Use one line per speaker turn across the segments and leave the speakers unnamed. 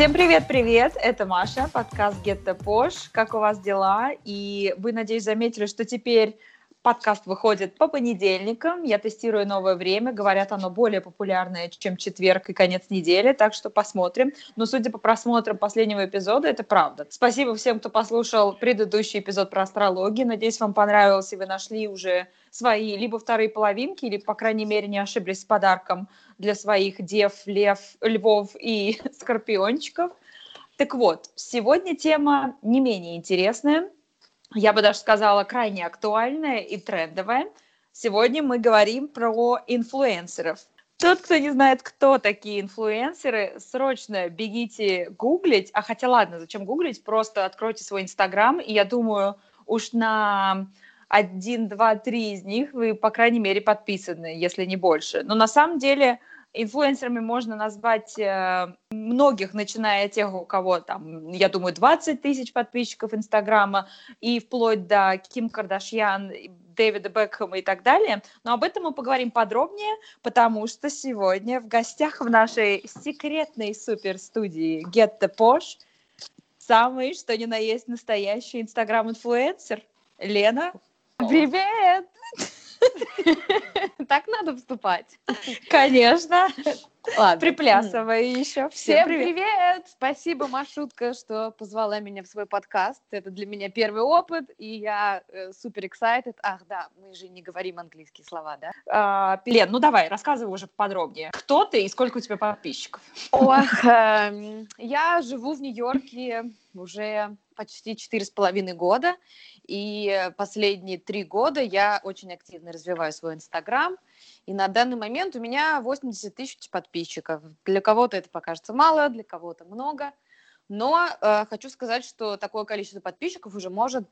Всем привет-привет, это Маша, подкаст Get the Posh. Как у вас дела? И вы, надеюсь, заметили, что теперь подкаст выходит по понедельникам. Я тестирую новое время. Говорят, оно более популярное, чем четверг и конец недели, так что посмотрим. Но судя по просмотрам последнего эпизода, это правда. Спасибо всем, кто послушал предыдущий эпизод про астрологию. Надеюсь, вам понравилось, и вы нашли уже свои либо вторые половинки, или, по крайней мере, не ошиблись с подарком для своих дев, лев, львов и скорпиончиков. Так вот, сегодня тема не менее интересная, я бы даже сказала, крайне актуальная и трендовая. Сегодня мы говорим про инфлюенсеров. Тот, кто не знает, кто такие инфлюенсеры, срочно бегите гуглить. А хотя ладно, зачем гуглить? Просто откройте свой инстаграм, и я думаю, уж на один, два, три из них вы, по крайней мере, подписаны, если не больше. Но на самом деле Инфлюенсерами можно назвать э, многих, начиная от тех, у кого там, я думаю, 20 тысяч подписчиков Инстаграма, и вплоть до Ким Кардашьян, Дэвида Бекхэма и так далее. Но об этом мы поговорим подробнее, потому что сегодня в гостях в нашей секретной суперстудии Get the Posh самый, что ни на есть, настоящий Инстаграм-инфлюенсер Лена.
Привет! Так надо вступать.
Конечно. Ладно. Приплясывай еще.
Всем привет. привет! Спасибо, Машутка, что позвала меня в свой подкаст. Это для меня первый опыт, и я э, супер excited. Ах, да, мы же не говорим английские слова, да?
А, Лен, ну давай, рассказывай уже подробнее. Кто ты и сколько у тебя подписчиков?
Ох, э, я живу в Нью-Йорке уже почти четыре с половиной года. И последние три года я очень активно развиваю свой Инстаграм. И на данный момент у меня 80 тысяч подписчиков. Для кого-то это покажется мало, для кого-то много. Но э, хочу сказать, что такое количество подписчиков уже может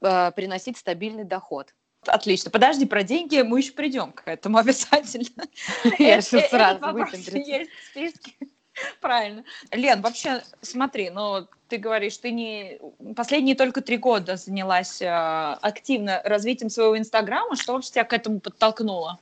э, приносить стабильный доход.
Отлично. Подожди, про деньги мы еще придем к этому обязательно.
Я сейчас сразу выпендрюсь.
Есть в списке. Правильно. Лен, вообще, смотри, ну, ты говоришь, ты не последние только три года занялась э, активно развитием своего Инстаграма. Что вообще тебя к этому подтолкнуло?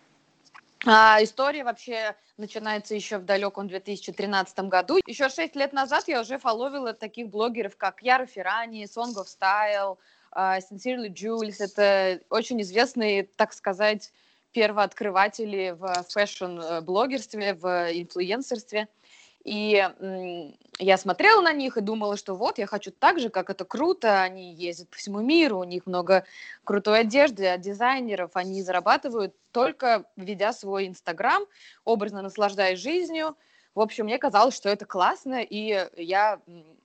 А, история вообще начинается еще в далеком 2013 году. Еще шесть лет назад я уже фоловила таких блогеров, как Яра Феррани, Song of Style, uh, Sincerely Jules. Это очень известные, так сказать, первооткрыватели в фэшн-блогерстве, в инфлюенсерстве. И я смотрела на них и думала, что вот, я хочу так же, как это круто, они ездят по всему миру, у них много крутой одежды от дизайнеров, они зарабатывают только ведя свой Инстаграм, образно наслаждаясь жизнью. В общем, мне казалось, что это классно, и я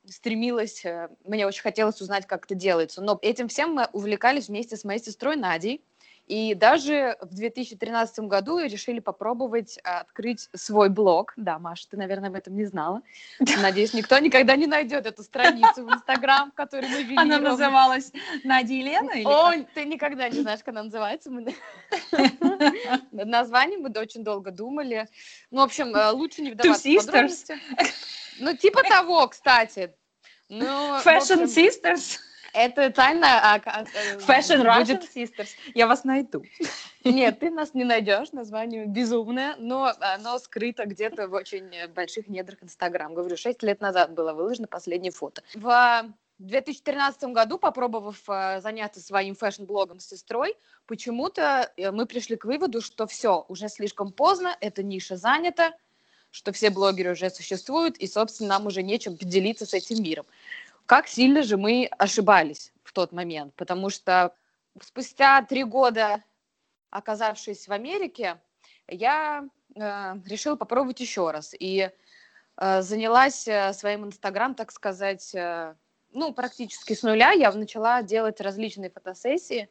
стремилась, э, мне очень хотелось узнать, как это делается. Но этим всем мы увлекались вместе с моей сестрой Надей, и даже в 2013 году решили попробовать а, открыть свой блог. Да, Маша, ты, наверное, об этом не знала. Надеюсь, никто никогда не найдет эту страницу в Инстаграм, которую мы видели.
Она называлась Надя и Лена? Или
О, как? ты никогда не знаешь, как она называется. Мы... Название мы очень долго думали. Ну, в общем, э, лучше не вдаваться в подробности. Ну, типа того, кстати.
Ну, Fashion общем... Sisters?
Это тайна... А,
а, Fashion Russian Sisters. Я вас найду.
Нет, ты нас не найдешь. Название безумное, но оно скрыто где-то в очень больших недрах Инстаграм. Говорю, шесть лет назад было выложено последнее фото. В 2013 году, попробовав э, заняться своим fashion-блогом с сестрой, почему-то э, мы пришли к выводу, что все, уже слишком поздно, эта ниша занята, что все блогеры уже существуют, и, собственно, нам уже нечем поделиться с этим миром. Как сильно же мы ошибались в тот момент, потому что спустя три года, оказавшись в Америке, я э, решила попробовать еще раз и э, занялась э, своим инстаграм, так сказать, э, ну, практически с нуля. Я начала делать различные фотосессии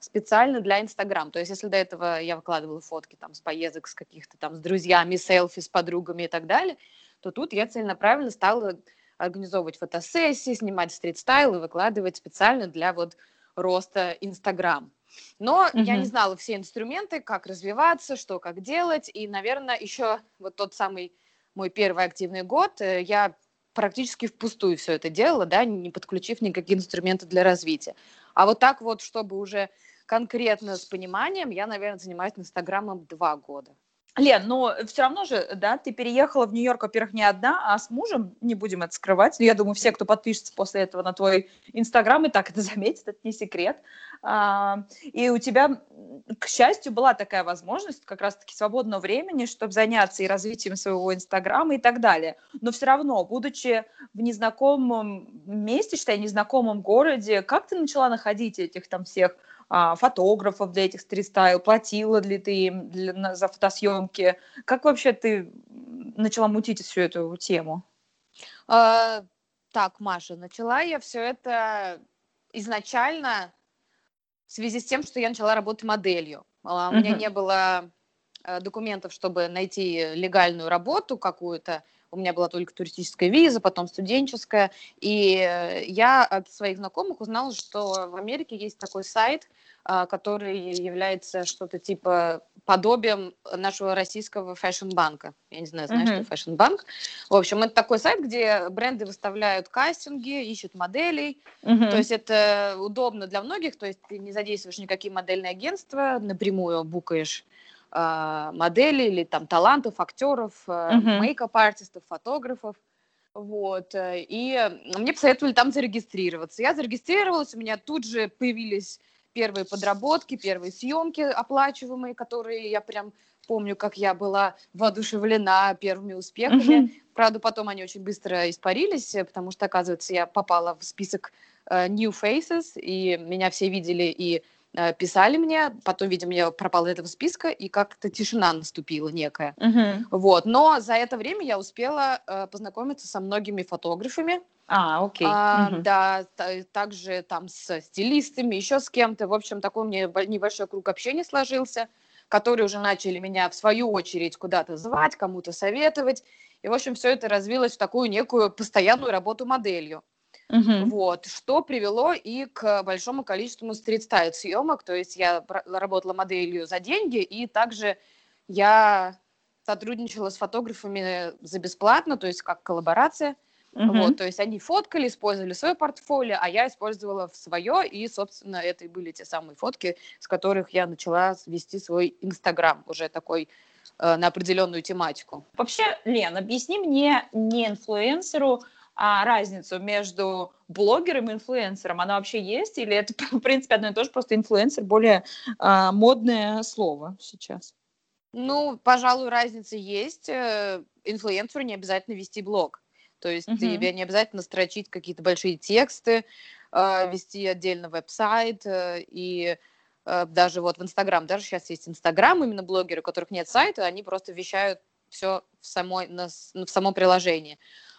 специально для Инстаграм. То есть, если до этого я выкладывала фотки там с поездок, с каких-то там с друзьями, селфи с подругами и так далее, то тут я целенаправленно стала организовывать фотосессии, снимать стрит-стайл и выкладывать специально для вот роста Инстаграм. Но mm-hmm. я не знала все инструменты, как развиваться, что как делать, и, наверное, еще вот тот самый мой первый активный год э, я практически впустую все это делала, да, не подключив никакие инструменты для развития. А вот так вот, чтобы уже конкретно с пониманием, я, наверное, занимаюсь Инстаграмом два года.
Лен, но все равно же, да, ты переехала в Нью-Йорк, во-первых, не одна, а с мужем, не будем это скрывать. Я думаю, все, кто подпишется после этого на твой Инстаграм, и так это заметят, это не секрет. А, и у тебя, к счастью, была такая возможность как раз-таки свободного времени, чтобы заняться и развитием своего Инстаграма и так далее. Но все равно, будучи в незнакомом месте, считай, незнакомом городе, как ты начала находить этих там всех фотографов для этих стрит-стайл, платила ли ты им для, за фотосъемки? Как вообще ты начала мутить всю эту тему?
А, так, Маша, начала я все это изначально в связи с тем, что я начала работать моделью. Uh-huh. У меня не было э, документов, чтобы найти легальную работу какую-то. У меня была только туристическая виза, потом студенческая. И э, я от своих знакомых узнала, что в Америке есть такой сайт, а, который является что-то типа подобием нашего российского Fashion Bank а. Я не знаю, знаешь, mm-hmm. что фэшн-банк. В общем, это такой сайт, где бренды выставляют кастинги, ищут моделей. Mm-hmm. То есть это удобно для многих, то есть ты не задействуешь никакие модельные агентства, напрямую букаешь э, модели или там талантов, актеров, э, mm-hmm. мейкап-артистов, фотографов. Вот, э, и мне посоветовали там зарегистрироваться. Я зарегистрировалась, у меня тут же появились первые подработки, первые съемки оплачиваемые, которые я прям помню, как я была воодушевлена первыми успехами. Mm-hmm. Правда, потом они очень быстро испарились, потому что, оказывается, я попала в список uh, New Faces, и меня все видели и писали мне. Потом, видимо, я пропала из этого списка, и как-то тишина наступила некая. Mm-hmm. Вот. Но за это время я успела uh, познакомиться со многими фотографами,
а, окей.
А, угу. Да, также там с стилистами, еще с кем-то. В общем, такой у меня небольшой круг общения сложился, которые уже начали меня в свою очередь куда-то звать, кому-то советовать. И, в общем, все это развилось в такую некую постоянную работу моделью. Угу. Вот, что привело и к большому количеству стрит-стайл съемок. То есть я работала моделью за деньги, и также я сотрудничала с фотографами за бесплатно, то есть как коллаборация – Uh-huh. Вот, то есть они фоткали, использовали свое портфолио, а я использовала в свое, и, собственно, это и были те самые фотки, с которых я начала вести свой Инстаграм, уже такой э, на определенную тематику.
Вообще, Лен, объясни мне, не инфлюенсеру, а разницу между блогером и инфлюенсером, она вообще есть, или это, в принципе, одно и то же, просто инфлюенсер более а, модное слово сейчас?
Ну, пожалуй, разница есть. Э, инфлюенсеру не обязательно вести блог. То есть угу. тебе не обязательно строчить какие-то большие тексты, э, вести отдельно веб-сайт э, и э, даже вот в Инстаграм, даже сейчас есть Инстаграм, именно блогеры, у которых нет сайта, они просто вещают все в, самой, на, в самом приложении.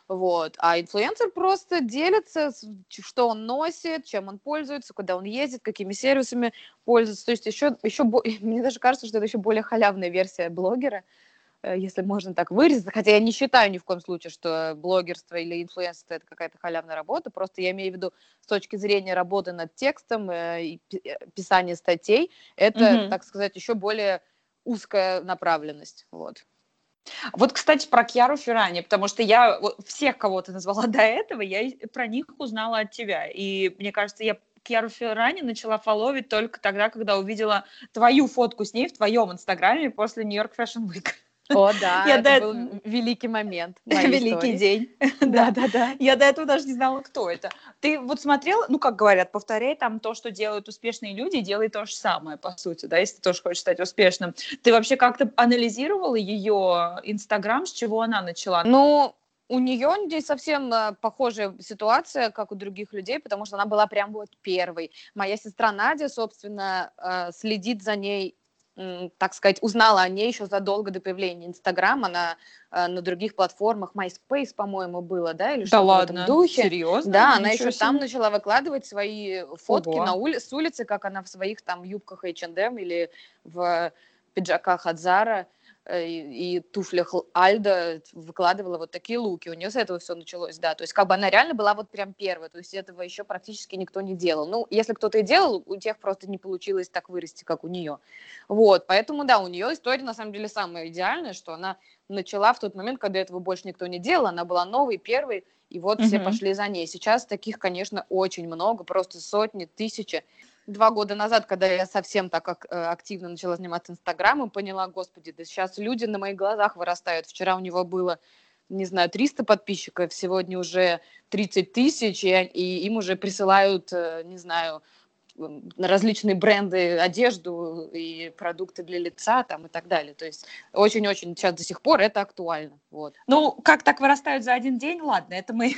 Вот. А инфлюенсер просто делится, что он носит, чем он пользуется, куда он ездит, какими сервисами пользуется. То есть еще, еще мне даже кажется, что это еще более халявная версия блогера, Э, если можно так выразиться, хотя я не считаю ни в коем случае, что блогерство или инфлюенсерство это какая-то халявная работа, просто я имею в виду с точки зрения работы над текстом э, и э, писания статей, это, mm-hmm. так сказать, еще более узкая направленность, вот.
Вот, кстати, про Кьяру Феррани, потому что я всех, кого ты назвала до этого, я про них узнала от тебя. И мне кажется, я Кьяру Феррани начала фоловить только тогда, когда увидела твою фотку с ней в твоем инстаграме после Нью-Йорк Fashion Week.
О, да, я это до... был великий момент.
Великий истории. день. да, да, да. Я до этого даже не знала, кто это. Ты вот смотрела, ну, как говорят, повторяй там то, что делают успешные люди, делай то же самое, по сути, да, если ты тоже хочешь стать успешным. Ты вообще как-то анализировала ее Инстаграм, с чего она начала?
Ну, у нее не совсем э, похожая ситуация, как у других людей, потому что она была прям вот первой. Моя сестра Надя, собственно, э, следит за ней так сказать, узнала о ней еще задолго до появления Инстаграма, она э, на других платформах, MySpace, по-моему, было, да, или да что-то ладно? в этом духе.
Серьезно?
Да, она еще себе. там начала выкладывать свои фотки Ого. на ули- с улицы, как она в своих там юбках H&M или в пиджаках от Zara и, и туфлях Альда выкладывала вот такие луки. У нее с этого все началось, да. То есть как бы она реально была вот прям первая. То есть этого еще практически никто не делал. Ну, если кто-то и делал, у тех просто не получилось так вырасти, как у нее. Вот, поэтому, да, у нее история на самом деле самая идеальная, что она начала в тот момент, когда этого больше никто не делал, она была новой, первой, и вот mm-hmm. все пошли за ней. Сейчас таких, конечно, очень много, просто сотни, тысячи. Два года назад, когда я совсем так ак- э, активно начала заниматься Инстаграмом, поняла, господи, да сейчас люди на моих глазах вырастают. Вчера у него было, не знаю, 300 подписчиков, сегодня уже 30 тысяч, и, и им уже присылают, э, не знаю, различные бренды, одежду и продукты для лица там и так далее. То есть очень-очень сейчас до сих пор это актуально. Вот.
Ну, как так вырастают за один день, ладно, это мы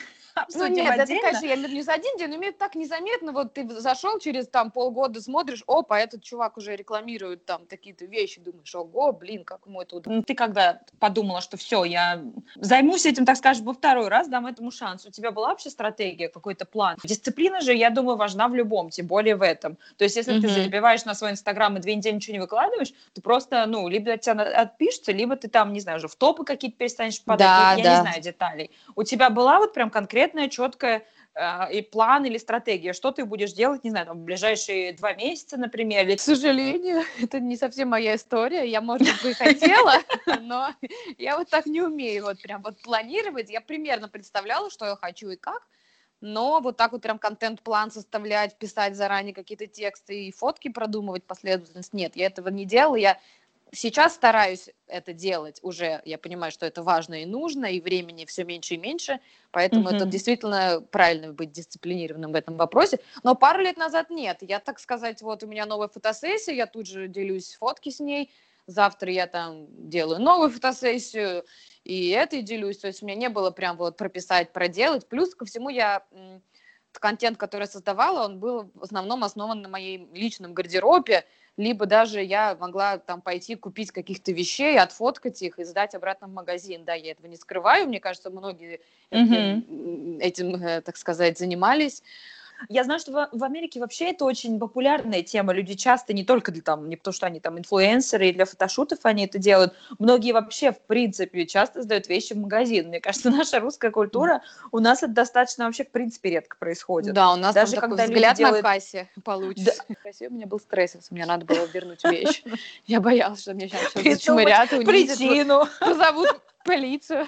ну нет, отдельно. это, конечно, я не за один день, но мне так незаметно, вот ты зашел через там полгода, смотришь, опа, этот чувак уже рекламирует там такие-то вещи, думаешь, ого, блин, как ему это удалось.
Ну, ты когда подумала, что все, я займусь этим, так скажем, во второй раз, дам этому шанс, у тебя была вообще стратегия, какой-то план? Дисциплина же, я думаю, важна в любом, тем более в этом. То есть, если mm-hmm. ты забиваешь на свой инстаграм и две недели ничего не выкладываешь, ты просто, ну, либо от тебя отпишется, либо ты там, не знаю, уже в топы какие-то перестанешь падать, да, я, да. не знаю деталей. У тебя была вот прям конкретная, четкая э, и план или стратегия, что ты будешь делать, не знаю, там, в ближайшие два месяца, например? Или...
К сожалению, это не совсем моя история, я, может быть, бы хотела, но я вот так не умею вот прям вот планировать, я примерно представляла, что я хочу и как, но вот так вот прям контент-план составлять, писать заранее какие-то тексты и фотки продумывать последовательность, нет, я этого не делала, я сейчас стараюсь это делать уже, я понимаю, что это важно и нужно, и времени все меньше и меньше, поэтому mm-hmm. это действительно правильно быть дисциплинированным в этом вопросе. Но пару лет назад нет. Я, так сказать, вот у меня новая фотосессия, я тут же делюсь фотки с ней, завтра я там делаю новую фотосессию, и это делюсь. То есть у меня не было прям вот прописать, проделать. Плюс ко всему я контент, который я создавала, он был в основном основан на моей личном гардеробе, либо даже я могла там пойти купить каких-то вещей, отфоткать их и сдать обратно в магазин. Да, я этого не скрываю, мне кажется, многие mm-hmm. этим, э, так сказать, занимались.
Я знаю, что в, в Америке вообще это очень популярная тема. Люди часто не только для там, не потому что они там инфлюенсеры и для фотошутов они это делают. Многие вообще, в принципе, часто сдают вещи в магазин. Мне кажется, наша русская культура, у нас это достаточно вообще, в принципе, редко происходит.
Да, у нас даже когда взгляд делают... на кассе получится. Да. Кассе у меня был стресс, мне надо было вернуть вещь. Я боялась, что мне сейчас зачмырят,
Причину.
Позовут полицию.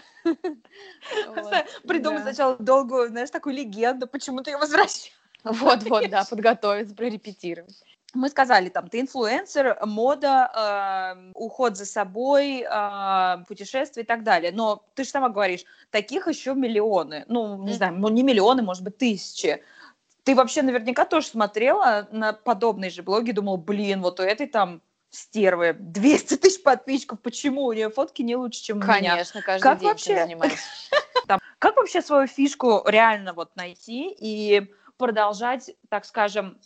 Придумать сначала долгую, знаешь, такую легенду, почему ты ее возвращаешь.
Вот-вот, да, подготовиться, прорепетировать.
Мы сказали, там, ты инфлюенсер, мода, э, уход за собой, э, путешествия и так далее. Но ты же сама говоришь, таких еще миллионы. Ну, не знаю, ну, не миллионы, может быть, тысячи. Ты вообще наверняка тоже смотрела на подобные же блоги, думал, блин, вот у этой там стервы, 200 тысяч подписчиков, почему у нее фотки не лучше, чем
Конечно,
у меня?
Конечно, каждый как день вообще... занимаюсь.
Как вообще свою фишку реально вот найти и продолжать, так скажем,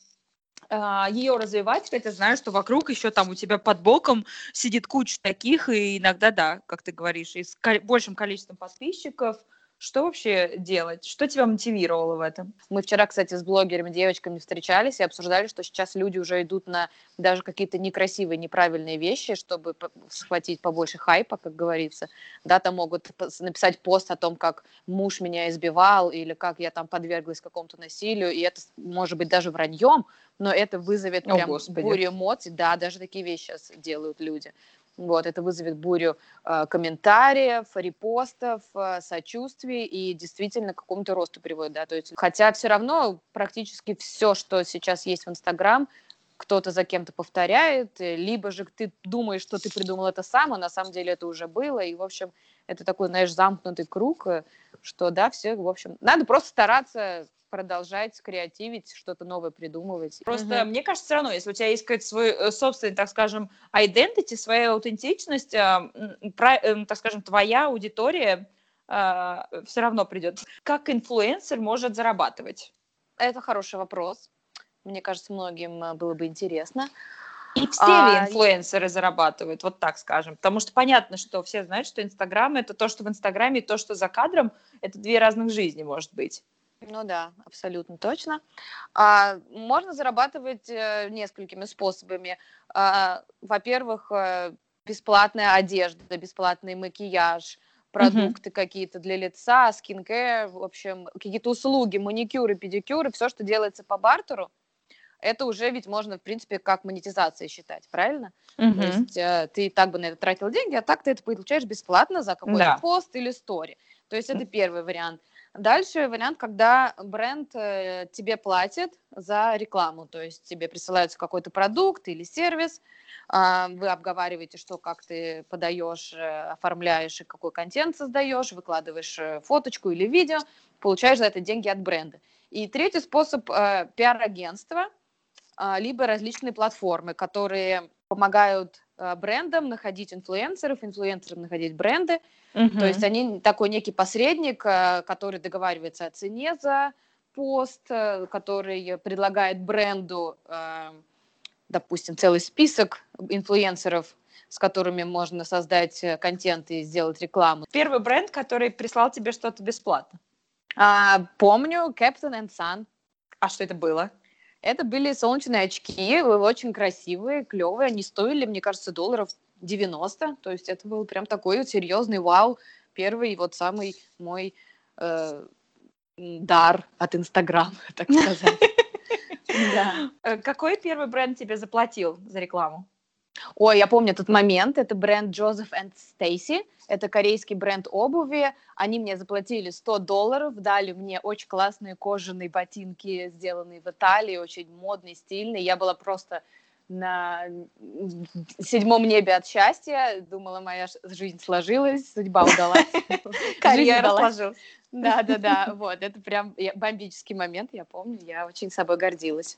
а, ее развивать, хотя знаю, что вокруг еще там у тебя под боком сидит куча таких, и иногда, да, как ты говоришь, и с большим количеством подписчиков – что вообще делать? Что тебя мотивировало в этом?
Мы вчера, кстати, с блогерами, девочками встречались и обсуждали, что сейчас люди уже идут на даже какие-то некрасивые, неправильные вещи, чтобы схватить побольше хайпа, как говорится. Да, там могут написать пост о том, как муж меня избивал или как я там подверглась какому-то насилию, и это может быть даже враньем, но это вызовет О, прям Господи. бурю эмоций. Да, даже такие вещи сейчас делают люди. Вот, это вызовет бурю э, комментариев, репостов, э, сочувствий и действительно к какому-то росту приводит, да, то есть, хотя все равно практически все, что сейчас есть в Инстаграм, кто-то за кем-то повторяет, э, либо же ты думаешь, что ты придумал это сам, а на самом деле это уже было, и, в общем, это такой, знаешь, замкнутый круг, э, что, да, все, в общем, надо просто стараться продолжать креативить, что-то новое придумывать.
Просто mm-hmm. мне кажется, все равно, если у тебя есть какой-то свой э, собственный, так скажем, identity, своя аутентичность, э, э, так скажем, твоя аудитория все равно придет. Как инфлюенсер может зарабатывать?
Это хороший вопрос. Мне кажется, многим было бы интересно.
И все а, ли инфлюенсеры зарабатывают, вот так скажем? Потому что понятно, что все знают, что Инстаграм – это то, что в Инстаграме, и то, что за кадром – это две разных жизни, может быть.
Ну да, абсолютно точно. А, можно зарабатывать э, несколькими способами. А, во-первых, э, бесплатная одежда, бесплатный макияж, продукты mm-hmm. какие-то для лица, скинкэр, в общем, какие-то услуги, маникюры, педикюры, все, что делается по бартеру, это уже ведь можно, в принципе, как монетизация считать, правильно? Mm-hmm. То есть э, ты так бы на это тратил деньги, а так ты это получаешь бесплатно за какой-то да. пост или стори. То есть это первый вариант. Дальше вариант, когда бренд э, тебе платит за рекламу, то есть тебе присылается какой-то продукт или сервис, э, вы обговариваете, что как ты подаешь, э, оформляешь и какой контент создаешь, выкладываешь э, фоточку или видео, получаешь за это деньги от бренда. И третий способ пиар-агентства, э, либо различные платформы, которые помогают э, брендам находить инфлюенсеров, инфлюенсерам находить бренды, Угу. То есть они такой некий посредник, э, который договаривается о цене за пост, э, который предлагает бренду, э, допустим, целый список инфлюенсеров, с которыми можно создать контент и сделать рекламу.
Первый бренд, который прислал тебе что-то бесплатно?
А, помню, Captain and Sun.
А что это было?
Это были солнечные очки, очень красивые, клевые. Они стоили, мне кажется, долларов 90, то есть это был прям такой вот серьезный вау, первый вот самый мой э, дар от Инстаграма, так сказать.
Э, какой первый бренд тебе заплатил за рекламу?
Ой, я помню этот момент. Это бренд Joseph and Stacy. Это корейский бренд обуви. Они мне заплатили 100 долларов, дали мне очень классные кожаные ботинки, сделанные в Италии, очень модные, стильные. Я была просто на седьмом небе от счастья. Думала, моя жизнь сложилась, судьба удалась.
Карьера сложилась.
Да, да, да. Вот, это прям бомбический момент, я помню. Я очень собой гордилась.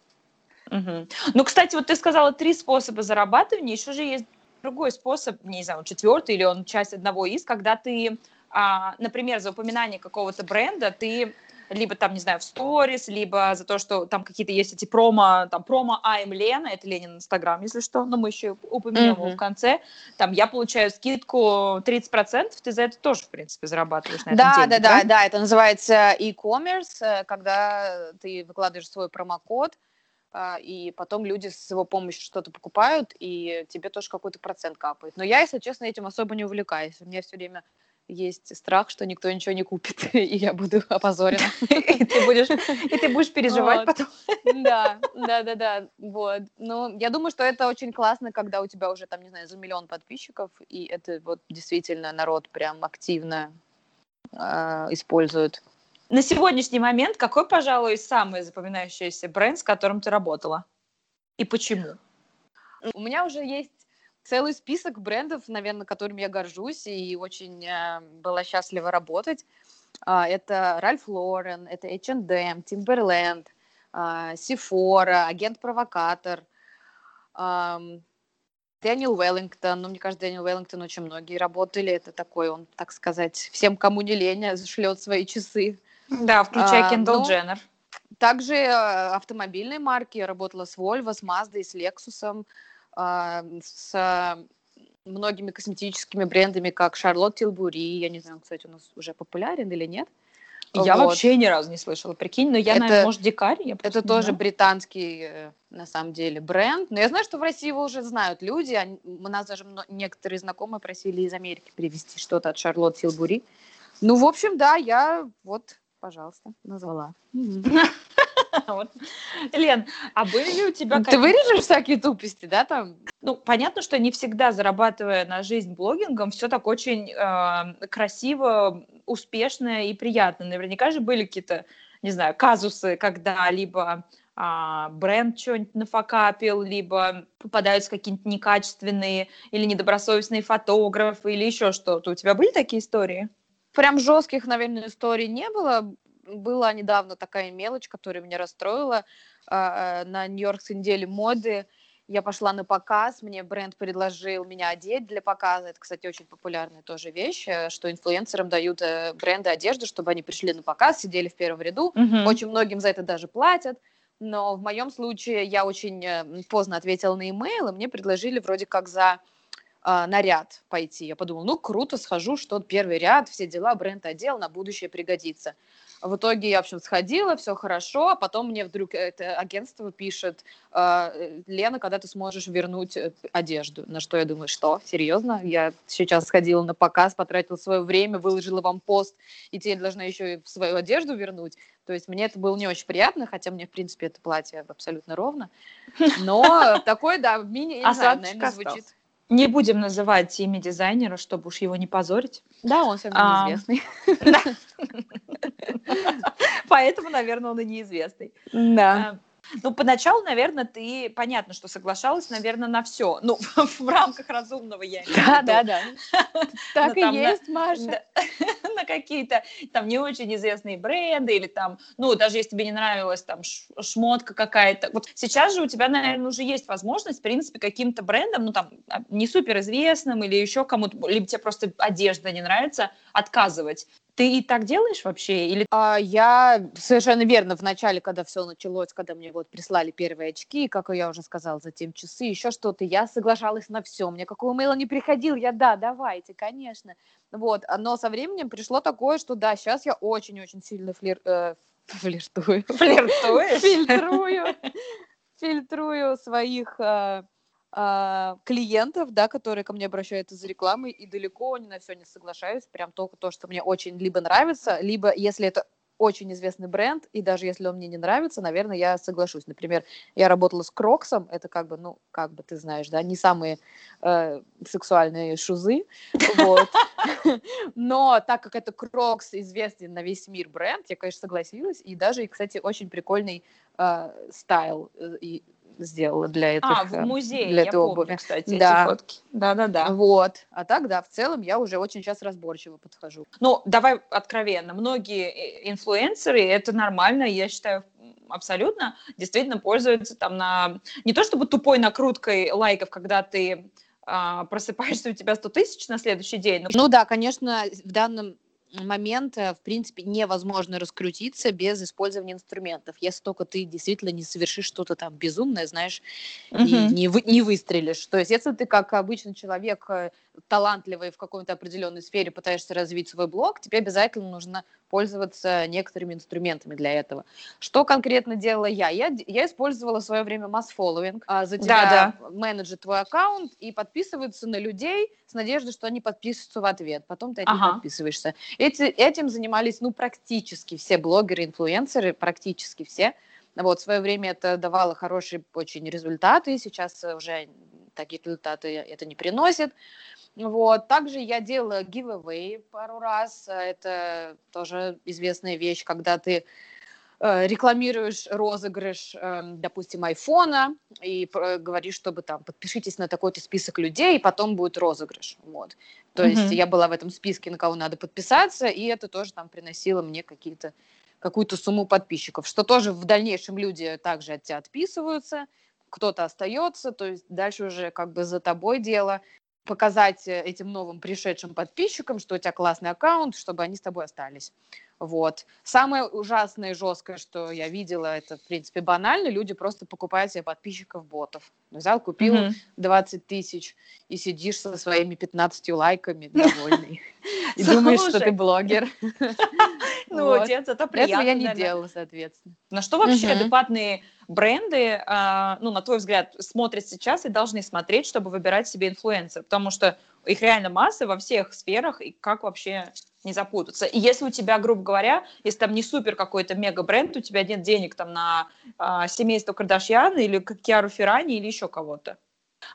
Угу. Ну, кстати, вот ты сказала три способа зарабатывания. Еще же есть другой способ, не знаю, четвертый или он часть одного из, когда ты, а, например, за упоминание какого-то бренда ты либо там, не знаю, в сторис, либо за то, что там какие-то есть эти промо, там промо I'm Лена, это Ленин Инстаграм, если что, но мы еще упомянем mm-hmm. его в конце, там я получаю скидку 30%, ты за это тоже, в принципе, зарабатываешь на
да,
этом
деньги, да, да, да, это называется e-commerce, э, когда ты выкладываешь свой промокод, и потом люди с его помощью что-то покупают, и тебе тоже какой-то процент капает. Но я, если честно, этим особо не увлекаюсь. У меня все время есть страх, что никто ничего не купит, и я буду опозорена.
И ты будешь, и ты будешь переживать потом.
Да, да, да, да, вот. Ну, я думаю, что это очень классно, когда у тебя уже, там, не знаю, за миллион подписчиков, и это вот действительно народ прям активно а, использует.
На сегодняшний момент какой, пожалуй, самый запоминающийся бренд, с которым ты работала? И почему?
У меня уже есть целый список брендов, наверное, которыми я горжусь и очень э, была счастлива работать. Uh, это Ральф Лорен, это H&M, Timberland, uh, Sephora, Агент-провокатор, um, Дэниел Уэллингтон. Ну, мне кажется, Дэниел Уэллингтон очень многие работали. Это такой, он, так сказать, всем, кому не лень, шлет свои часы.
Да, включая ну, Дженнер.
Также э, автомобильные марки. Я работала с Volvo, с Mazda и с Lexus. А, с многими косметическими брендами, как Шарлотт Тилбури. Я не знаю, кстати, у нас уже популярен или нет.
Я вот. вообще ни разу не слышала, прикинь, но я, это, наверное, может, дикарь? Я
это тоже знаю. британский, э, на самом деле, бренд. Но я знаю, что в России его уже знают люди. Они, у нас даже некоторые знакомые просили из Америки привезти что-то от Шарлотт Тилбури. Ну, в общем, да, я вот, пожалуйста, назвала.
Вот. Лен, а были ли у тебя...
Ты вырежешь всякие тупости, да, там?
Ну, понятно, что не всегда, зарабатывая на жизнь блогингом, все так очень э, красиво, успешно и приятно. Наверняка же были какие-то, не знаю, казусы, когда либо а, бренд что-нибудь нафакапил, либо попадаются какие-нибудь некачественные или недобросовестные фотографы или еще что-то. У тебя были такие истории?
Прям жестких, наверное, историй не было была недавно такая мелочь, которая меня расстроила. А, а, на Нью-Йоркской неделе моды я пошла на показ, мне бренд предложил меня одеть для показа. Это, кстати, очень популярная тоже вещь, э, что инфлюенсерам дают э, бренды одежды, чтобы они пришли на показ, сидели в первом ряду. Mm-hmm. Очень многим за это даже платят. Но в моем случае я очень э, поздно ответила на имейл, и мне предложили вроде как за э, наряд пойти. Я подумала, ну круто, схожу, что первый ряд, все дела, бренд одел, на будущее пригодится. В итоге я, в общем, сходила, все хорошо, а потом мне вдруг это агентство пишет, «А, э, Лена, когда ты сможешь вернуть э, одежду? На что я думаю, что, серьезно? Я сейчас сходила на показ, потратила свое время, выложила вам пост, и теперь должна еще и свою одежду вернуть. То есть мне это было не очень приятно, хотя мне, в принципе, это платье абсолютно ровно. Но такое, да, мини, не знаю, наверное, звучит.
Не будем называть имя дизайнера, чтобы уж его не позорить.
Да, он все равно известный.
Поэтому, наверное, он и неизвестный.
Да.
Ну, поначалу, наверное, ты, понятно, что соглашалась, наверное, на все. Ну, в, рамках разумного я
Да, да, да. Так и есть, Маша.
На какие-то там не очень известные бренды или там, ну, даже если тебе не нравилась там шмотка какая-то. Вот сейчас же у тебя, наверное, уже есть возможность, в принципе, каким-то брендом, ну, там, а, не суперизвестным или еще кому-то, либо тебе просто одежда не нравится, отказывать. Ты и так делаешь вообще? Или...
А, я совершенно верно в начале, когда все началось, когда мне вот прислали первые очки, как я уже сказала, затем часы, еще что-то, я соглашалась на все. Мне какого мейла не приходил, я да, давайте, конечно. Вот, но со временем пришло такое, что да, сейчас я очень-очень сильно флир... Э, флиртую.
Флиртуешь?
Фильтрую. Фильтрую своих э, а, клиентов, да, которые ко мне обращаются за рекламой, и далеко не на все не соглашаюсь, прям только то, что мне очень либо нравится, либо если это очень известный бренд, и даже если он мне не нравится, наверное, я соглашусь. Например, я работала с Crocs ом, это как бы, ну, как бы ты знаешь, да, не самые э, сексуальные шузы, вот. Но так как это Crocs известный на весь мир бренд, я, конечно, согласилась, и даже, кстати, очень прикольный э, стайл э, и сделала для этого.
А, в э, музее, для я помню, обуви. кстати, да. эти фотки.
Да-да-да. Вот. А так, да, в целом я уже очень сейчас разборчиво подхожу.
Ну, давай откровенно. Многие э, инфлюенсеры, это нормально, я считаю, абсолютно, действительно пользуются там на... Не то чтобы тупой накруткой лайков, когда ты а, просыпаешься, у тебя 100 тысяч на следующий день.
Но... Ну да, конечно, в данном момент, в принципе, невозможно раскрутиться без использования инструментов. Если только ты действительно не совершишь что-то там безумное, знаешь, uh-huh. и не, вы, не выстрелишь. То есть, если ты как обычный человек э, талантливый в какой-то определенной сфере, пытаешься развить свой блог, тебе обязательно нужно пользоваться некоторыми инструментами для этого. Что конкретно делала я? Я, я использовала в свое время масс-фолловинг. А, за тебя да, да. менеджер твой аккаунт и подписываются на людей с надеждой, что они подпишутся в ответ. Потом ты от ага. подписываешься. Эти, этим занимались ну, практически все блогеры, инфлюенсеры, практически все. Вот, в свое время это давало хорошие очень результаты, сейчас уже такие результаты это не приносит. Вот. Также я делала giveaway пару раз. Это тоже известная вещь, когда ты э, рекламируешь розыгрыш, э, допустим, айфона и э, говоришь, чтобы там подпишитесь на такой-то список людей, и потом будет розыгрыш. Вот. То mm-hmm. есть я была в этом списке, на кого надо подписаться, и это тоже там приносило мне какие-то какую-то сумму подписчиков, что тоже в дальнейшем люди также от тебя отписываются, кто-то остается, то есть дальше уже как бы за тобой дело, показать э, этим новым пришедшим подписчикам, что у тебя классный аккаунт, чтобы они с тобой остались. Вот. Самое ужасное и жесткое, что я видела, это, в принципе, банально. Люди просто покупают себе подписчиков ботов. Взял, купил mm-hmm. 20 тысяч и сидишь со своими 15 лайками довольный. И думаешь, что ты блогер.
Ну, отец, это приятно.
Этого я не делала, соответственно.
На что вообще адекватные бренды, а, ну, на твой взгляд, смотрят сейчас и должны смотреть, чтобы выбирать себе инфлюенсера? Потому что их реально масса во всех сферах, и как вообще не запутаться. И если у тебя, грубо говоря, если там не супер какой-то мега-бренд, у тебя нет денег там на а, семейство Кардашьян или Киару Феррани или еще кого-то.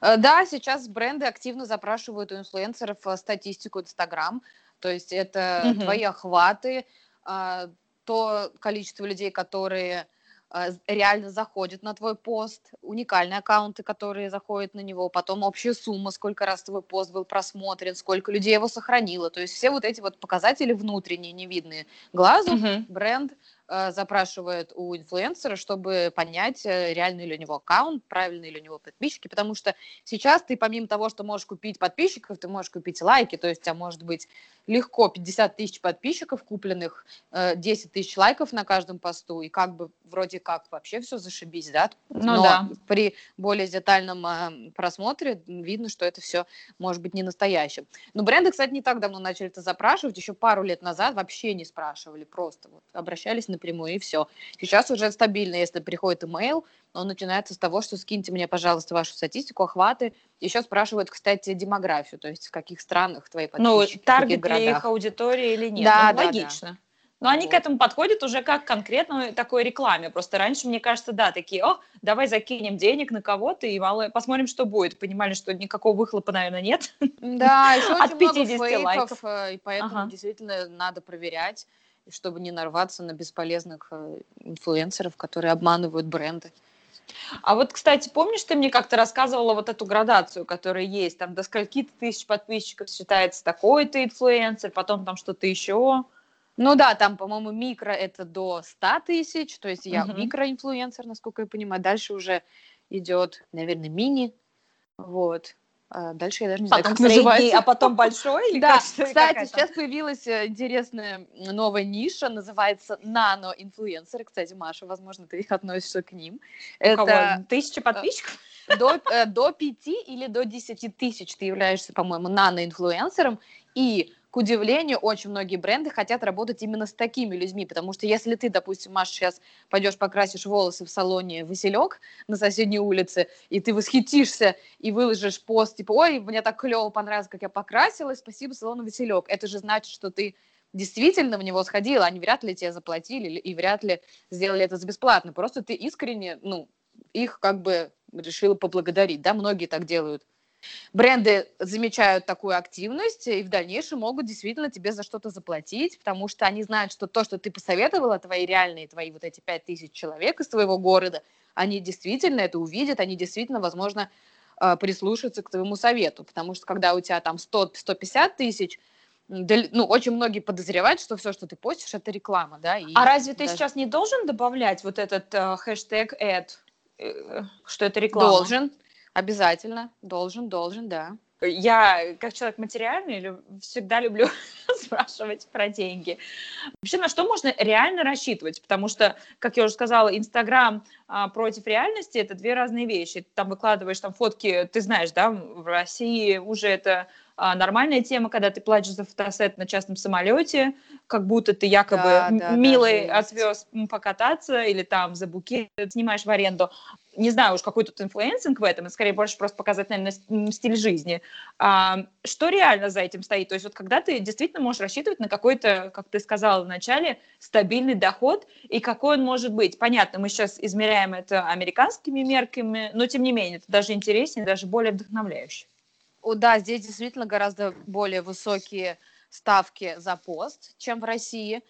Э, да, сейчас бренды активно запрашивают у инфлюенсеров э, статистику Инстаграм, то есть это угу. твои охваты, то количество людей, которые а, реально заходят на твой пост, уникальные аккаунты, которые заходят на него, потом общая сумма, сколько раз твой пост был просмотрен, сколько людей его сохранило. То есть все вот эти вот показатели внутренние, невидные глазу, uh-huh. бренд Э, запрашивает у инфлюенсера, чтобы понять, э, реальный ли у него аккаунт, правильные ли у него подписчики, потому что сейчас ты помимо того, что можешь купить подписчиков, ты можешь купить лайки, то есть у тебя может быть легко 50 тысяч подписчиков купленных, 10 э, тысяч лайков на каждом посту, и как бы вроде как вообще все зашибись, да?
Ну Но да.
при более детальном просмотре видно, что это все может быть не настоящим. Но бренды, кстати, не так давно начали это запрашивать, еще пару лет назад вообще не спрашивали, просто вот обращались напрямую, и все. Сейчас уже стабильно, если приходит имейл, он начинается с того, что скиньте мне, пожалуйста, вашу статистику, охваты. Еще спрашивают, кстати, демографию, то есть в каких странах твои ну, подписчики,
Ну, таргет для их аудитории или нет. Да, ну, да логично. Да. Но они вот. к этому подходят уже как конкретно такой рекламе. Просто раньше, мне кажется, да, такие, о, давай закинем денег на кого-то и мало посмотрим, что будет. Понимали, что никакого выхлопа, наверное, нет.
Да, еще очень От 50 много фейков, лайков. Э, и поэтому ага. действительно надо проверять чтобы не нарваться на бесполезных э, инфлюенсеров, которые обманывают бренды.
А вот, кстати, помнишь, ты мне как-то рассказывала вот эту градацию, которая есть, там до скольки тысяч подписчиков считается такой-то инфлюенсер, потом там что-то еще.
Ну да, там, по-моему, микро это до 100 тысяч, то есть я uh-huh. микроинфлюенсер, насколько я понимаю. Дальше уже идет, наверное, мини, вот. А дальше я даже не потом знаю, как средний, называется.
А потом большой?
Или да, как, кстати, сейчас появилась э, интересная новая ниша, называется нано-инфлюенсеры. Кстати, Маша, возможно, ты относишься к ним.
У Это... кого? Тысяча подписчиков?
До, э, до 5 или до 10 тысяч ты являешься, по-моему, нано-инфлюенсером, и к удивлению, очень многие бренды хотят работать именно с такими людьми, потому что если ты, допустим, Маш, сейчас пойдешь покрасишь волосы в салоне «Василек» на соседней улице, и ты восхитишься и выложишь пост, типа, ой, мне так клево понравилось, как я покрасилась, спасибо салону «Василек». Это же значит, что ты действительно в него сходила, они вряд ли тебе заплатили и вряд ли сделали это за бесплатно. Просто ты искренне, ну, их как бы решила поблагодарить, да, многие так делают. Бренды замечают такую активность и в дальнейшем могут действительно тебе за что-то заплатить, потому что они знают, что то, что ты посоветовала, твои реальные, твои вот эти пять тысяч человек из твоего города, они действительно это увидят, они действительно, возможно, а, прислушаются к твоему совету, потому что когда у тебя там 100-150 тысяч, ну, очень многие подозревают, что все, что ты постишь, это реклама, да. И
а разве даже... ты сейчас не должен добавлять вот этот э, хэштег ad, э, что это реклама?
Должен, Обязательно. Должен, должен, да.
Я, как человек материальный, всегда люблю спрашивать про деньги. Вообще, на что можно реально рассчитывать? Потому что, как я уже сказала, Инстаграм против реальности – это две разные вещи. Ты там выкладываешь там фотки, ты знаешь, да, в России уже это а, нормальная тема, когда ты платишь за фотосет на частном самолете, как будто ты якобы да, да, милый да, отвез покататься или там за букет снимаешь в аренду. Не знаю уж, какой тут influencing в этом, это скорее больше просто показать, наверное, стиль жизни. А, что реально за этим стоит? То есть вот когда ты действительно можешь рассчитывать на какой-то, как ты сказала в начале, стабильный доход, и какой он может быть? Понятно, мы сейчас измеряем это американскими мерками, но тем не менее, это даже интереснее, даже более вдохновляюще.
Да, здесь действительно гораздо более высокие ставки за пост, чем в России.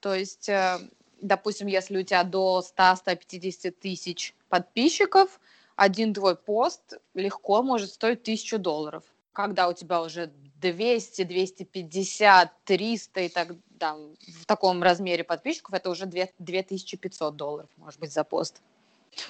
То есть, э, допустим, если у тебя до 100-150 тысяч подписчиков, один твой пост легко может стоить тысячу долларов. Когда у тебя уже 200, 250, 300 и так да, в таком размере подписчиков, это уже 2, 2500 долларов, может быть, за пост.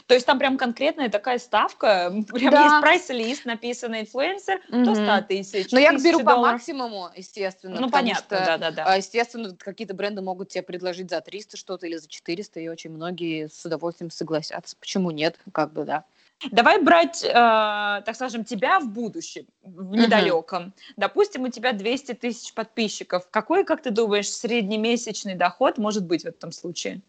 То есть там прям конкретная такая ставка, прям да. есть прайс-лист, написано инфлюенсер, угу. то 100 тысяч.
Но я беру по максимуму, естественно.
Ну, понятно, да-да-да.
А, естественно, какие-то бренды могут тебе предложить за 300 что-то или за 400, и очень многие с удовольствием согласятся. Почему нет? Как бы, да.
Давай брать, э, так скажем, тебя в будущем, в недалеком. Uh-huh. Допустим, у тебя 200 тысяч подписчиков. Какой, как ты думаешь, среднемесячный доход может быть в этом случае?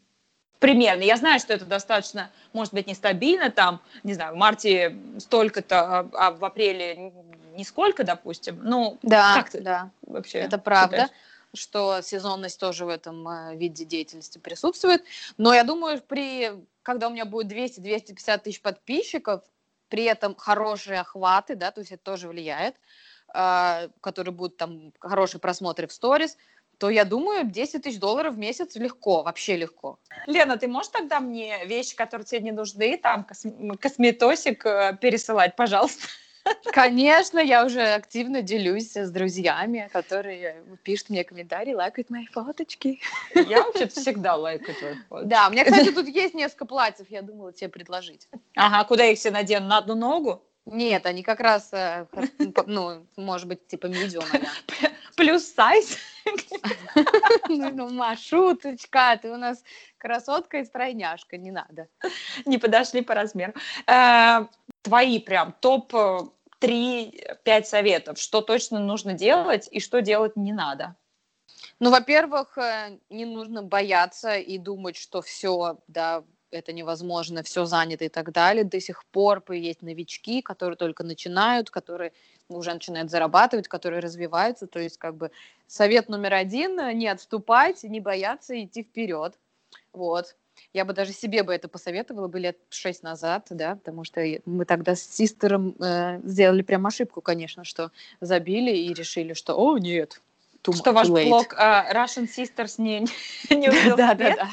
примерно. Я знаю, что это достаточно, может быть, нестабильно, там, не знаю, в марте столько-то, а, а в апреле нисколько, допустим. Ну,
да, как ты да. вообще Это правда. Считаешь? Что сезонность тоже в этом э, виде деятельности присутствует. Но я думаю, при, когда у меня будет 200-250 тысяч подписчиков, при этом хорошие охваты, да, то есть это тоже влияет, э, которые будут там хорошие просмотры в сторис, то я думаю, 10 тысяч долларов в месяц легко, вообще легко.
Лена, ты можешь тогда мне вещи, которые тебе не нужны, там косм- косметосик э, пересылать, пожалуйста?
Конечно, я уже активно делюсь с друзьями, которые пишут мне комментарии, лайкают мои фоточки.
Я вообще всегда лайкаю твои фоточки.
Да, у меня, кстати, тут есть несколько платьев, я думала тебе предложить.
Ага, куда их все надену? На одну ногу?
Нет, они как раз, э, ну, может быть, типа медиум.
Плюс сайз.
Ну, Маш, шуточка, ты у нас красотка и стройняшка, не надо.
Не подошли по размеру. Э, твои прям топ 3-5 э, советов, что точно нужно делать и что делать не надо.
Ну, во-первых, не нужно бояться и думать, что все, да, это невозможно, все занято и так далее. До сих пор есть новички, которые только начинают, которые уже начинают зарабатывать, которые развиваются. То есть, как бы, совет номер один – не отступать, не бояться идти вперед. Вот. Я бы даже себе бы это посоветовала бы лет шесть назад, да, потому что мы тогда с сестером э, сделали прям ошибку, конечно, что забили и решили, что, о, нет, too,
Что ваш
late.
блог uh, Russian Sisters не, не увидел
Да,
свет?
да,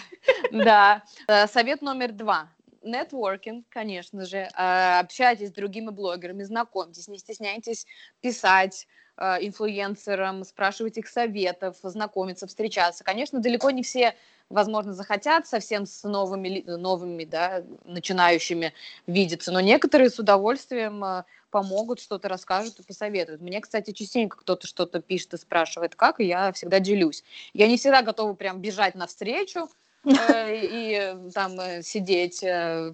да. Да. Э, Совет номер два. Нетворкинг, конечно же. Э, Общайтесь с другими блогерами, знакомьтесь, не стесняйтесь писать э, инфлюенсерам, спрашивать их советов, знакомиться, встречаться. Конечно, далеко не все, возможно, захотят совсем с новыми, новыми да, начинающими видеться, но некоторые с удовольствием э, помогут, что-то расскажут и посоветуют. Мне, кстати, частенько кто-то что-то пишет и спрашивает, как, и я всегда делюсь. Я не всегда готова прям бежать навстречу, э, и э, там сидеть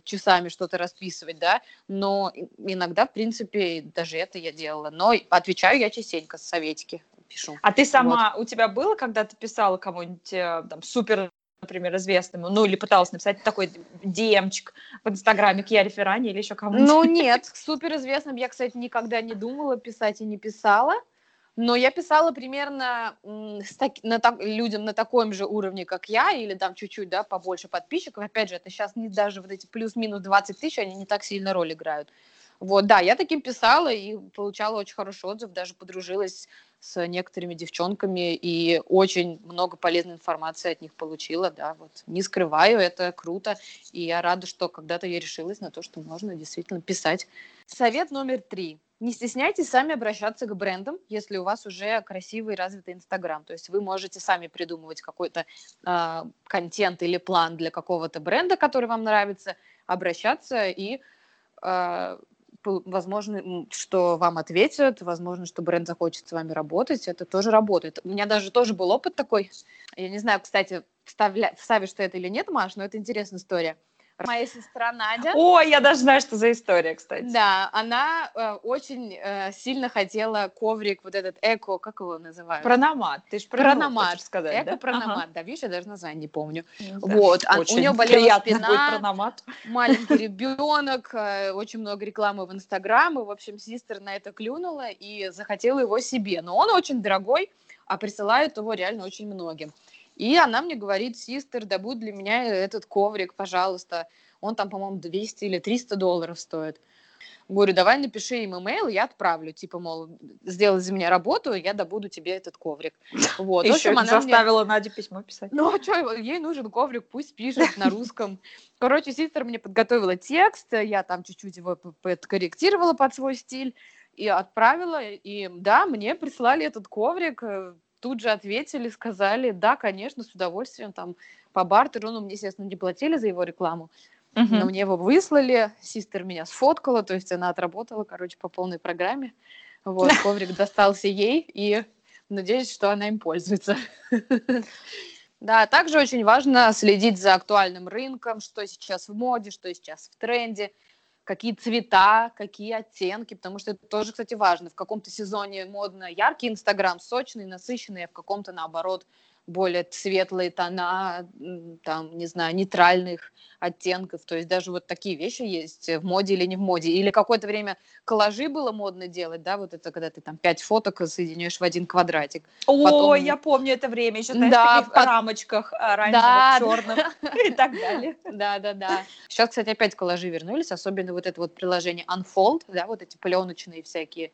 часами что-то расписывать, да, но иногда, в принципе, даже это я делала. Но отвечаю я частенько, советики пишу.
А ты сама, у тебя было, когда ты писала кому-нибудь там супер, например, известному, ну или пыталась написать такой демчик в Инстаграме к Яре Феррани или еще кому-нибудь?
Ну нет, к суперизвестным я, кстати, никогда не думала писать и не писала. Но я писала примерно с так- на так- людям на таком же уровне, как я, или там чуть-чуть, да, побольше подписчиков. Опять же, это сейчас не даже вот эти плюс-минус 20 тысяч, они не так сильно роль играют. Вот, да, я таким писала и получала очень хороший отзыв, даже подружилась с некоторыми девчонками и очень много полезной информации от них получила, да, вот. Не скрываю, это круто, и я рада, что когда-то я решилась на то, что можно действительно писать. Совет номер три. Не стесняйтесь сами обращаться к брендам, если у вас уже красивый развитый Инстаграм. То есть вы можете сами придумывать какой-то а, контент или план для какого-то бренда, который вам нравится, обращаться и а, возможно, что вам ответят, возможно, что бренд захочет с вами работать, это тоже работает. У меня даже тоже был опыт такой. Я не знаю, кстати, вставля... вставишь ты это или нет, Маш, но это интересная история. Моя сестра Надя,
Ой, я даже знаю, что за история, кстати.
да, она э, очень э, сильно хотела коврик, вот этот эко, как его называют?
Прономат. Ты же хочешь сказать, да?
Эко-прономат, да, видишь, я даже название не помню.
Ага.
Вот, а у неё болела спина.
будет прономат.
маленький ребенок, э, очень много рекламы в Инстаграм, и, в общем, сестра на это клюнула и захотела его себе. Но он очень дорогой, а присылают его реально очень многим. И она мне говорит, сестер, да будет для меня этот коврик, пожалуйста. Он там, по-моему, 200 или 300 долларов стоит. Говорю, давай напиши им имейл, я отправлю. Типа, мол, сделай за меня работу, я добуду тебе этот коврик. Вот. В
Еще
общем, она мне-
заставила Надю письмо писать.
ну, а что, ей нужен коврик, пусть пишет на русском. Короче, сестра мне подготовила текст, я там чуть-чуть его подкорректировала под свой стиль и отправила. И да, мне прислали этот коврик, э, тут же ответили, сказали, да, конечно, с удовольствием, там, по бартеру, ну, мне, естественно, не платили за его рекламу, но мне его выслали, сестра меня сфоткала, то есть она отработала, короче, по полной программе. Вот, коврик достался ей, и надеюсь, что она им пользуется. Да, также очень важно следить за актуальным рынком, что сейчас в моде, что сейчас в тренде, какие цвета, какие оттенки, потому что это тоже, кстати, важно. В каком-то сезоне модно яркий Инстаграм, сочный, насыщенный, а в каком-то, наоборот, более светлые тона, там, не знаю, нейтральных оттенков. То есть даже вот такие вещи есть в моде или не в моде. Или какое-то время коллажи было модно делать, да, вот это когда ты там пять фоток соединяешь в один квадратик.
Ой,
Потом-
я помню это время. Еще, знаешь,
Да,
в
пот-
рамочках
Да,
оранжевых, черных и так далее.
Да, да, да. Сейчас, кстати, опять коллажи вернулись, особенно вот это вот приложение Unfold, да, вот эти пленочные всякие а,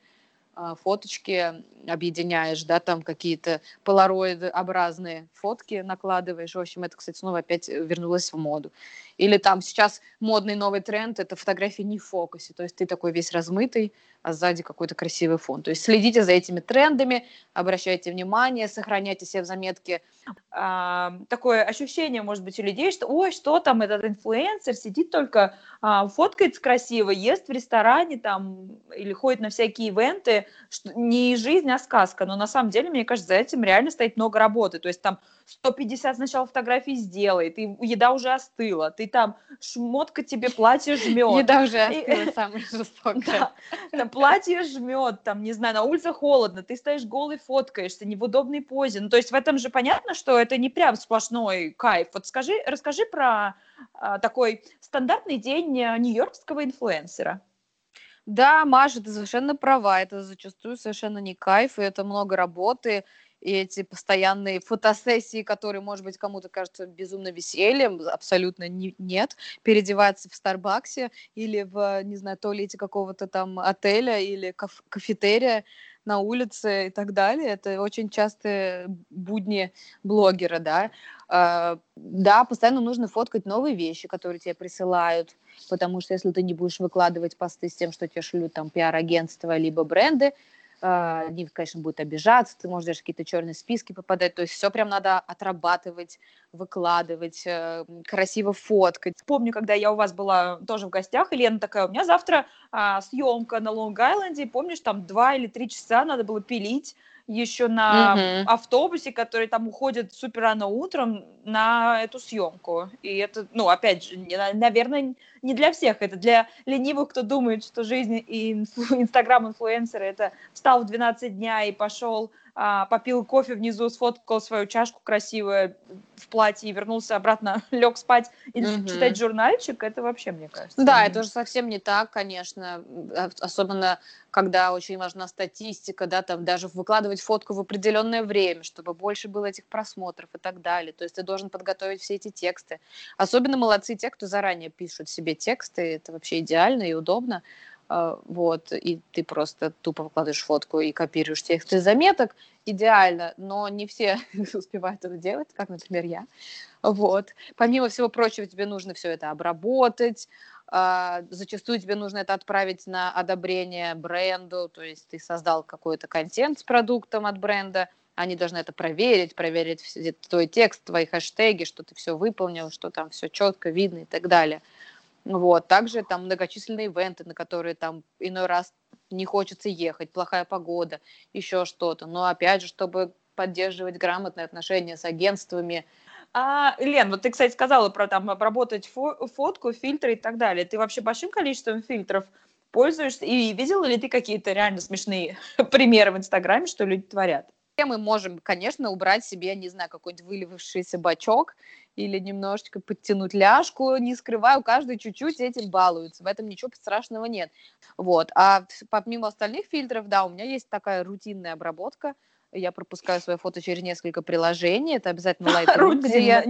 фоточки объединяешь, да, там какие-то полароидообразные фотки накладываешь. В общем, это, кстати, снова опять вернулось в моду. Или там сейчас модный новый тренд – это фотографии не в фокусе, то есть ты такой весь размытый, а сзади какой-то красивый фон. То есть следите за этими трендами, обращайте внимание, сохраняйте себе в заметке
А, такое ощущение, может быть, у людей, что, ой, что там этот инфлюенсер сидит только, а, фоткается красиво, ест в ресторане там или ходит на всякие ивенты, что не жизнь, а сказка. Но на самом деле, мне кажется, за этим реально стоит много работы. То есть там 150 сначала фотографий сделает, и еда уже остыла, ты там шмотка тебе платье жмет.
Еда уже остыла, самая жестокая.
Да, платье жмет, там, не знаю, на улице холодно, ты стоишь голый, фоткаешься, не в удобной позе. Ну, то есть в этом же понятно, что это не прям сплошной кайф. Вот скажи, расскажи про а, такой стандартный день а, нью-йоркского инфлюенсера.
Да, Маша, ты совершенно права. Это зачастую совершенно не кайф, и это много работы. И эти постоянные фотосессии, которые, может быть, кому-то кажутся безумно весельем, абсолютно не- нет. Переодеваться в Старбаксе или в, не знаю, туалете какого-то там отеля или каф- кафетерия на улице и так далее. Это очень частые будни блогера, да. А, да, постоянно нужно фоткать новые вещи, которые тебе присылают, потому что если ты не будешь выкладывать посты с тем, что тебе шлют там пиар-агентства либо бренды, они, конечно, будут обижаться, ты можешь даже какие-то черные списки попадать, то есть все прям надо отрабатывать, выкладывать, э, красиво фоткать.
Помню, когда я у вас была тоже в гостях, и такая, у меня завтра а, съемка на Лонг-Айленде, помнишь, там два или три часа надо было пилить, еще на mm-hmm. автобусе, который там уходит супер рано утром на эту съемку. И это, ну, опять же, не, наверное, не для всех. Это для ленивых, кто думает, что жизнь и инстаграм-инфлюенсера это встал в 12 дня и пошел а, попил кофе внизу, сфоткал свою чашку красивую в платье и вернулся обратно, лег спать и угу. читать журнальчик, это вообще, мне кажется.
Да, это уже совсем не так, конечно, особенно когда очень важна статистика, да, там даже выкладывать фотку в определенное время, чтобы больше было этих просмотров и так далее. То есть ты должен подготовить все эти тексты. Особенно молодцы те, кто заранее пишут себе тексты, это вообще идеально и удобно. А, вот, и ты просто тупо выкладываешь фотку и копируешь текст из заметок, идеально, но не все успевают это делать, как, например, я. Вот. Помимо всего прочего, тебе нужно все это обработать, Uh, зачастую тебе нужно это отправить на одобрение бренду, то есть ты создал какой-то контент с продуктом от бренда, они должны это проверить, проверить твой текст, твои хэштеги, что ты все выполнил, что там все четко видно и так далее. Вот. Также там многочисленные ивенты, на которые там иной раз не хочется ехать, плохая погода, еще что-то. Но опять же, чтобы поддерживать грамотные отношения с агентствами.
А, Лен, вот ты, кстати, сказала про там обработать фо- фотку, фильтры и так далее. Ты вообще большим количеством фильтров пользуешься? И видела ли ты какие-то реально смешные примеры в Инстаграме, что люди творят?
Мы можем, конечно, убрать себе, не знаю, какой-нибудь выливавшийся бачок или немножечко подтянуть ляжку, не скрываю, каждый чуть-чуть этим балуется, в этом ничего страшного нет. Вот, а помимо остальных фильтров, да, у меня есть такая рутинная обработка, я пропускаю свое фото через несколько приложений, это обязательно Lightroom, где я...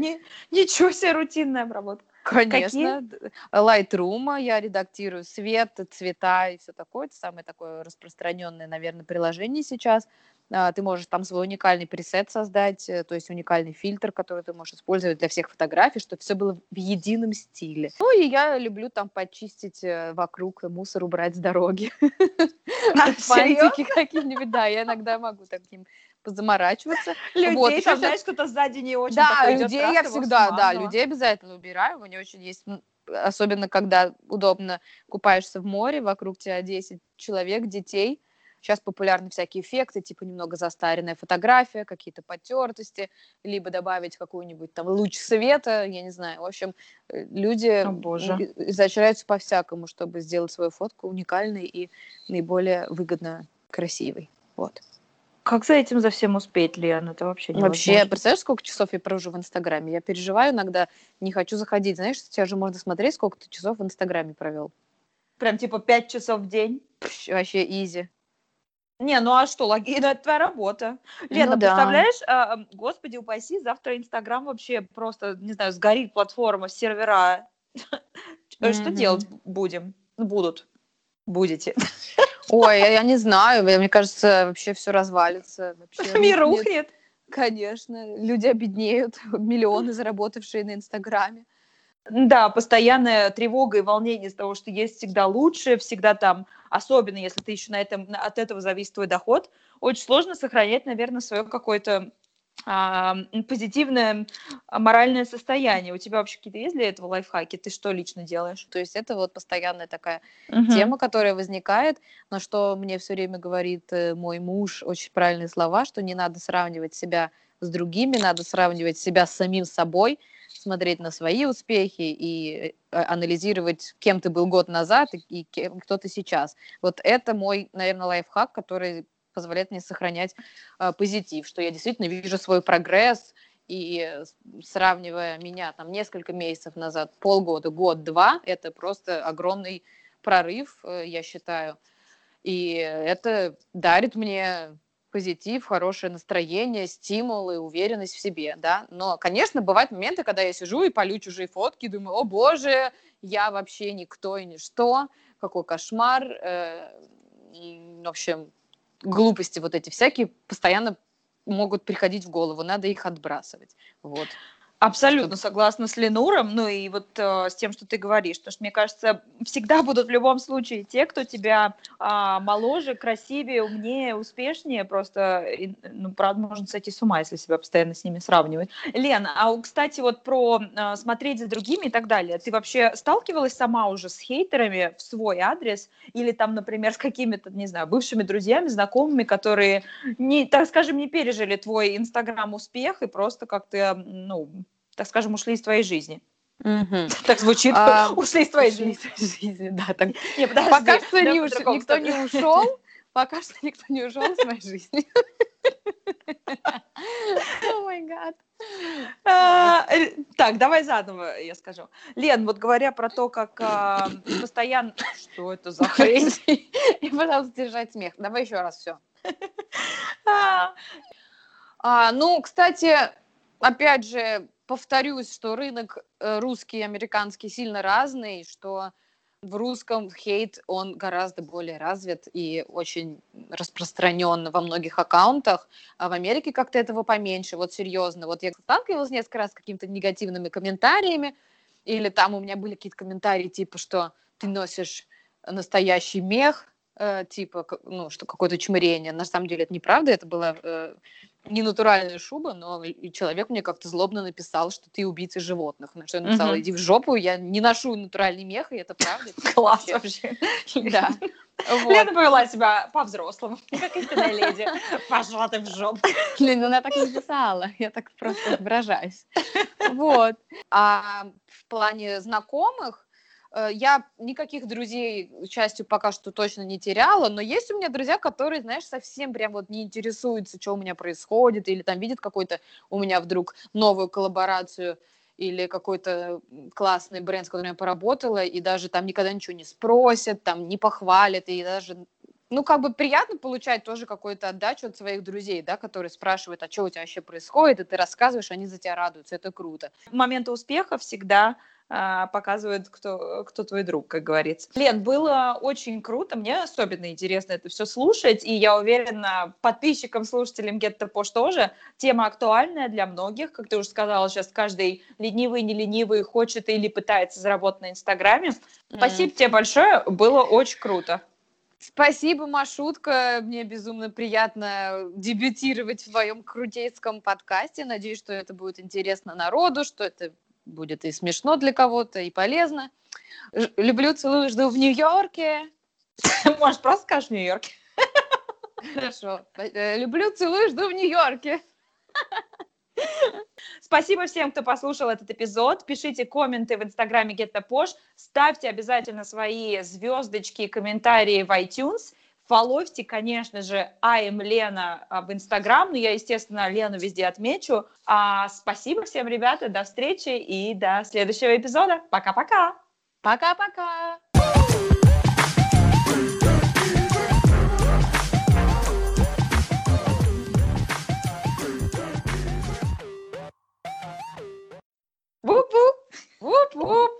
Ничего себе рутинная обработка.
Конечно. Какие? Lightroom я редактирую свет, цвета и все такое. Это самое такое распространенное, наверное, приложение сейчас. А, ты можешь там свой уникальный пресет создать, э, то есть уникальный фильтр, который ты можешь использовать для всех фотографий, чтобы все было в едином стиле. Ну и я люблю там почистить э, вокруг, мусор убрать с дороги. А, Фантики какие-нибудь, да, я иногда могу таким позаморачиваться.
Людей, вот, там, знаешь, кто-то сзади не очень
Да, людей я всегда, да, людей обязательно убираю, у меня очень есть особенно когда удобно купаешься в море, вокруг тебя 10 человек, детей, Сейчас популярны всякие эффекты, типа немного застаренная фотография, какие-то потертости, либо добавить какой-нибудь там луч света, я не знаю. В общем, э, люди О, боже. изощряются по-всякому, чтобы сделать свою фотку уникальной и наиболее выгодно красивой. Вот.
Как за этим за всем успеть, Лен? Это вообще
не Вообще, представляешь, сколько часов я провожу в Инстаграме? Я переживаю иногда, не хочу заходить. Знаешь, сейчас же можно смотреть, сколько ты часов в Инстаграме провел.
Прям типа пять часов в день?
Пш, вообще изи.
Не, ну а что, логин, это твоя работа. Лена, ну, представляешь, да. а, господи упаси, завтра Инстаграм вообще просто, не знаю, сгорит платформа, сервера. Что делать будем? Ну, будут. Будете.
Ой, я не знаю, мне кажется, вообще все развалится.
Мир рухнет.
Конечно, люди обеднеют, миллионы заработавшие на Инстаграме.
Да, постоянная тревога и волнение из того, что есть всегда лучше, всегда там, особенно если ты еще на этом, от этого зависит твой доход, очень сложно сохранять, наверное, свое какое-то а, позитивное а, моральное состояние. У тебя вообще какие-то есть для этого лайфхаки? Ты что лично делаешь?
То есть это вот постоянная такая угу. тема, которая возникает, на что мне все время говорит э, мой муж очень правильные слова, что не надо сравнивать себя с другими, надо сравнивать себя с самим собой, смотреть на свои успехи и э, анализировать, кем ты был год назад и, кем, кто ты сейчас. Вот это мой, наверное, лайфхак, который позволяет мне сохранять э, позитив, что я действительно вижу свой прогресс, и сравнивая меня там несколько месяцев назад, полгода, год, два, это просто огромный прорыв, э, я считаю. И это дарит мне позитив, хорошее настроение, стимул и уверенность в себе, да. Но, конечно, бывают моменты, когда я сижу и полю чужие фотки, думаю, о боже, я вообще никто и ничто, какой кошмар. Э, и, в общем, глупости вот эти всякие постоянно могут приходить в голову, надо их отбрасывать. Вот.
Абсолютно согласна с Ленуром, ну и вот э, с тем, что ты говоришь, потому что, мне кажется, всегда будут в любом случае те, кто тебя э, моложе, красивее, умнее, успешнее, просто, и, ну, правда, можно сойти с ума, если себя постоянно с ними сравнивать. Лена, а, кстати, вот про э, смотреть за другими и так далее, ты вообще сталкивалась сама уже с хейтерами в свой адрес? Или там, например, с какими-то, не знаю, бывшими друзьями, знакомыми, которые, не, так скажем, не пережили твой инстаграм-успех и просто как-то, ну, так скажем, ушли из твоей жизни.
Угу.
Так звучит,
а,
ушли из твоей жизни.
жизни. Да, так.
Не, подожди,
пока что не уш... никто не ушел, пока что никто не ушел из моей жизни. О май гад.
Так, давай заново я скажу. Лен, вот говоря про то, как а, постоянно... Что это за хрень?
И, пожалуйста, держать смех. Давай еще раз все. А, ну, кстати, опять же, повторюсь, что рынок э, русский и американский сильно разный, что в русском хейт, он гораздо более развит и очень распространен во многих аккаунтах, а в Америке как-то этого поменьше, вот серьезно. Вот я сталкивалась несколько раз с какими-то негативными комментариями, или там у меня были какие-то комментарии типа, что ты носишь настоящий мех, э, типа, ну, что какое-то чмырение. На самом деле это неправда, это было э, не натуральная шуба, но человек мне как-то злобно написал, что ты убийца животных. На что я написала, иди в жопу, я не ношу натуральный мех, и это правда.
Класс вообще.
Да.
Лена повела себя по-взрослому, как истинная леди. Пошла ты в жопу.
Лена, она так не написала, я так просто выражаюсь. Вот. А в плане знакомых, я никаких друзей, частью пока что точно не теряла, но есть у меня друзья, которые, знаешь, совсем прям вот не интересуются, что у меня происходит, или там видят какой-то у меня вдруг новую коллаборацию, или какой-то классный бренд, с которым я поработала, и даже там никогда ничего не спросят, там не похвалят, и даже ну, как бы приятно получать тоже какую-то отдачу от своих друзей, да, которые спрашивают, а что у тебя вообще происходит, и ты рассказываешь, они за тебя радуются, это круто.
Моменты успеха всегда показывает, кто, кто твой друг, как говорится. Лен, было очень круто, мне особенно интересно это все слушать, и я уверена, подписчикам, слушателям Get Posh тоже тема актуальная для многих, как ты уже сказала, сейчас каждый ленивый, не ленивый хочет или пытается заработать на Инстаграме. Mm. Спасибо тебе большое, было очень круто.
Спасибо, Машутка. Мне безумно приятно дебютировать в твоем крутейском подкасте. Надеюсь, что это будет интересно народу, что это будет и смешно для кого-то, и полезно. Люблю, целую, жду в Нью-Йорке.
Можешь просто скажешь в Нью-Йорке.
Хорошо. Э, люблю, целую, жду в Нью-Йорке.
Спасибо всем, кто послушал этот эпизод. Пишите комменты в инстаграме GetTaPosh. Ставьте обязательно свои звездочки и комментарии в iTunes. Фоловьте, конечно же, АМ эм, Лена а, в Инстаграм, но я, естественно, Лену везде отмечу. А спасибо всем, ребята, до встречи и до следующего эпизода. Пока-пока!
Пока-пока! Whoop whoop. Whoop whoop.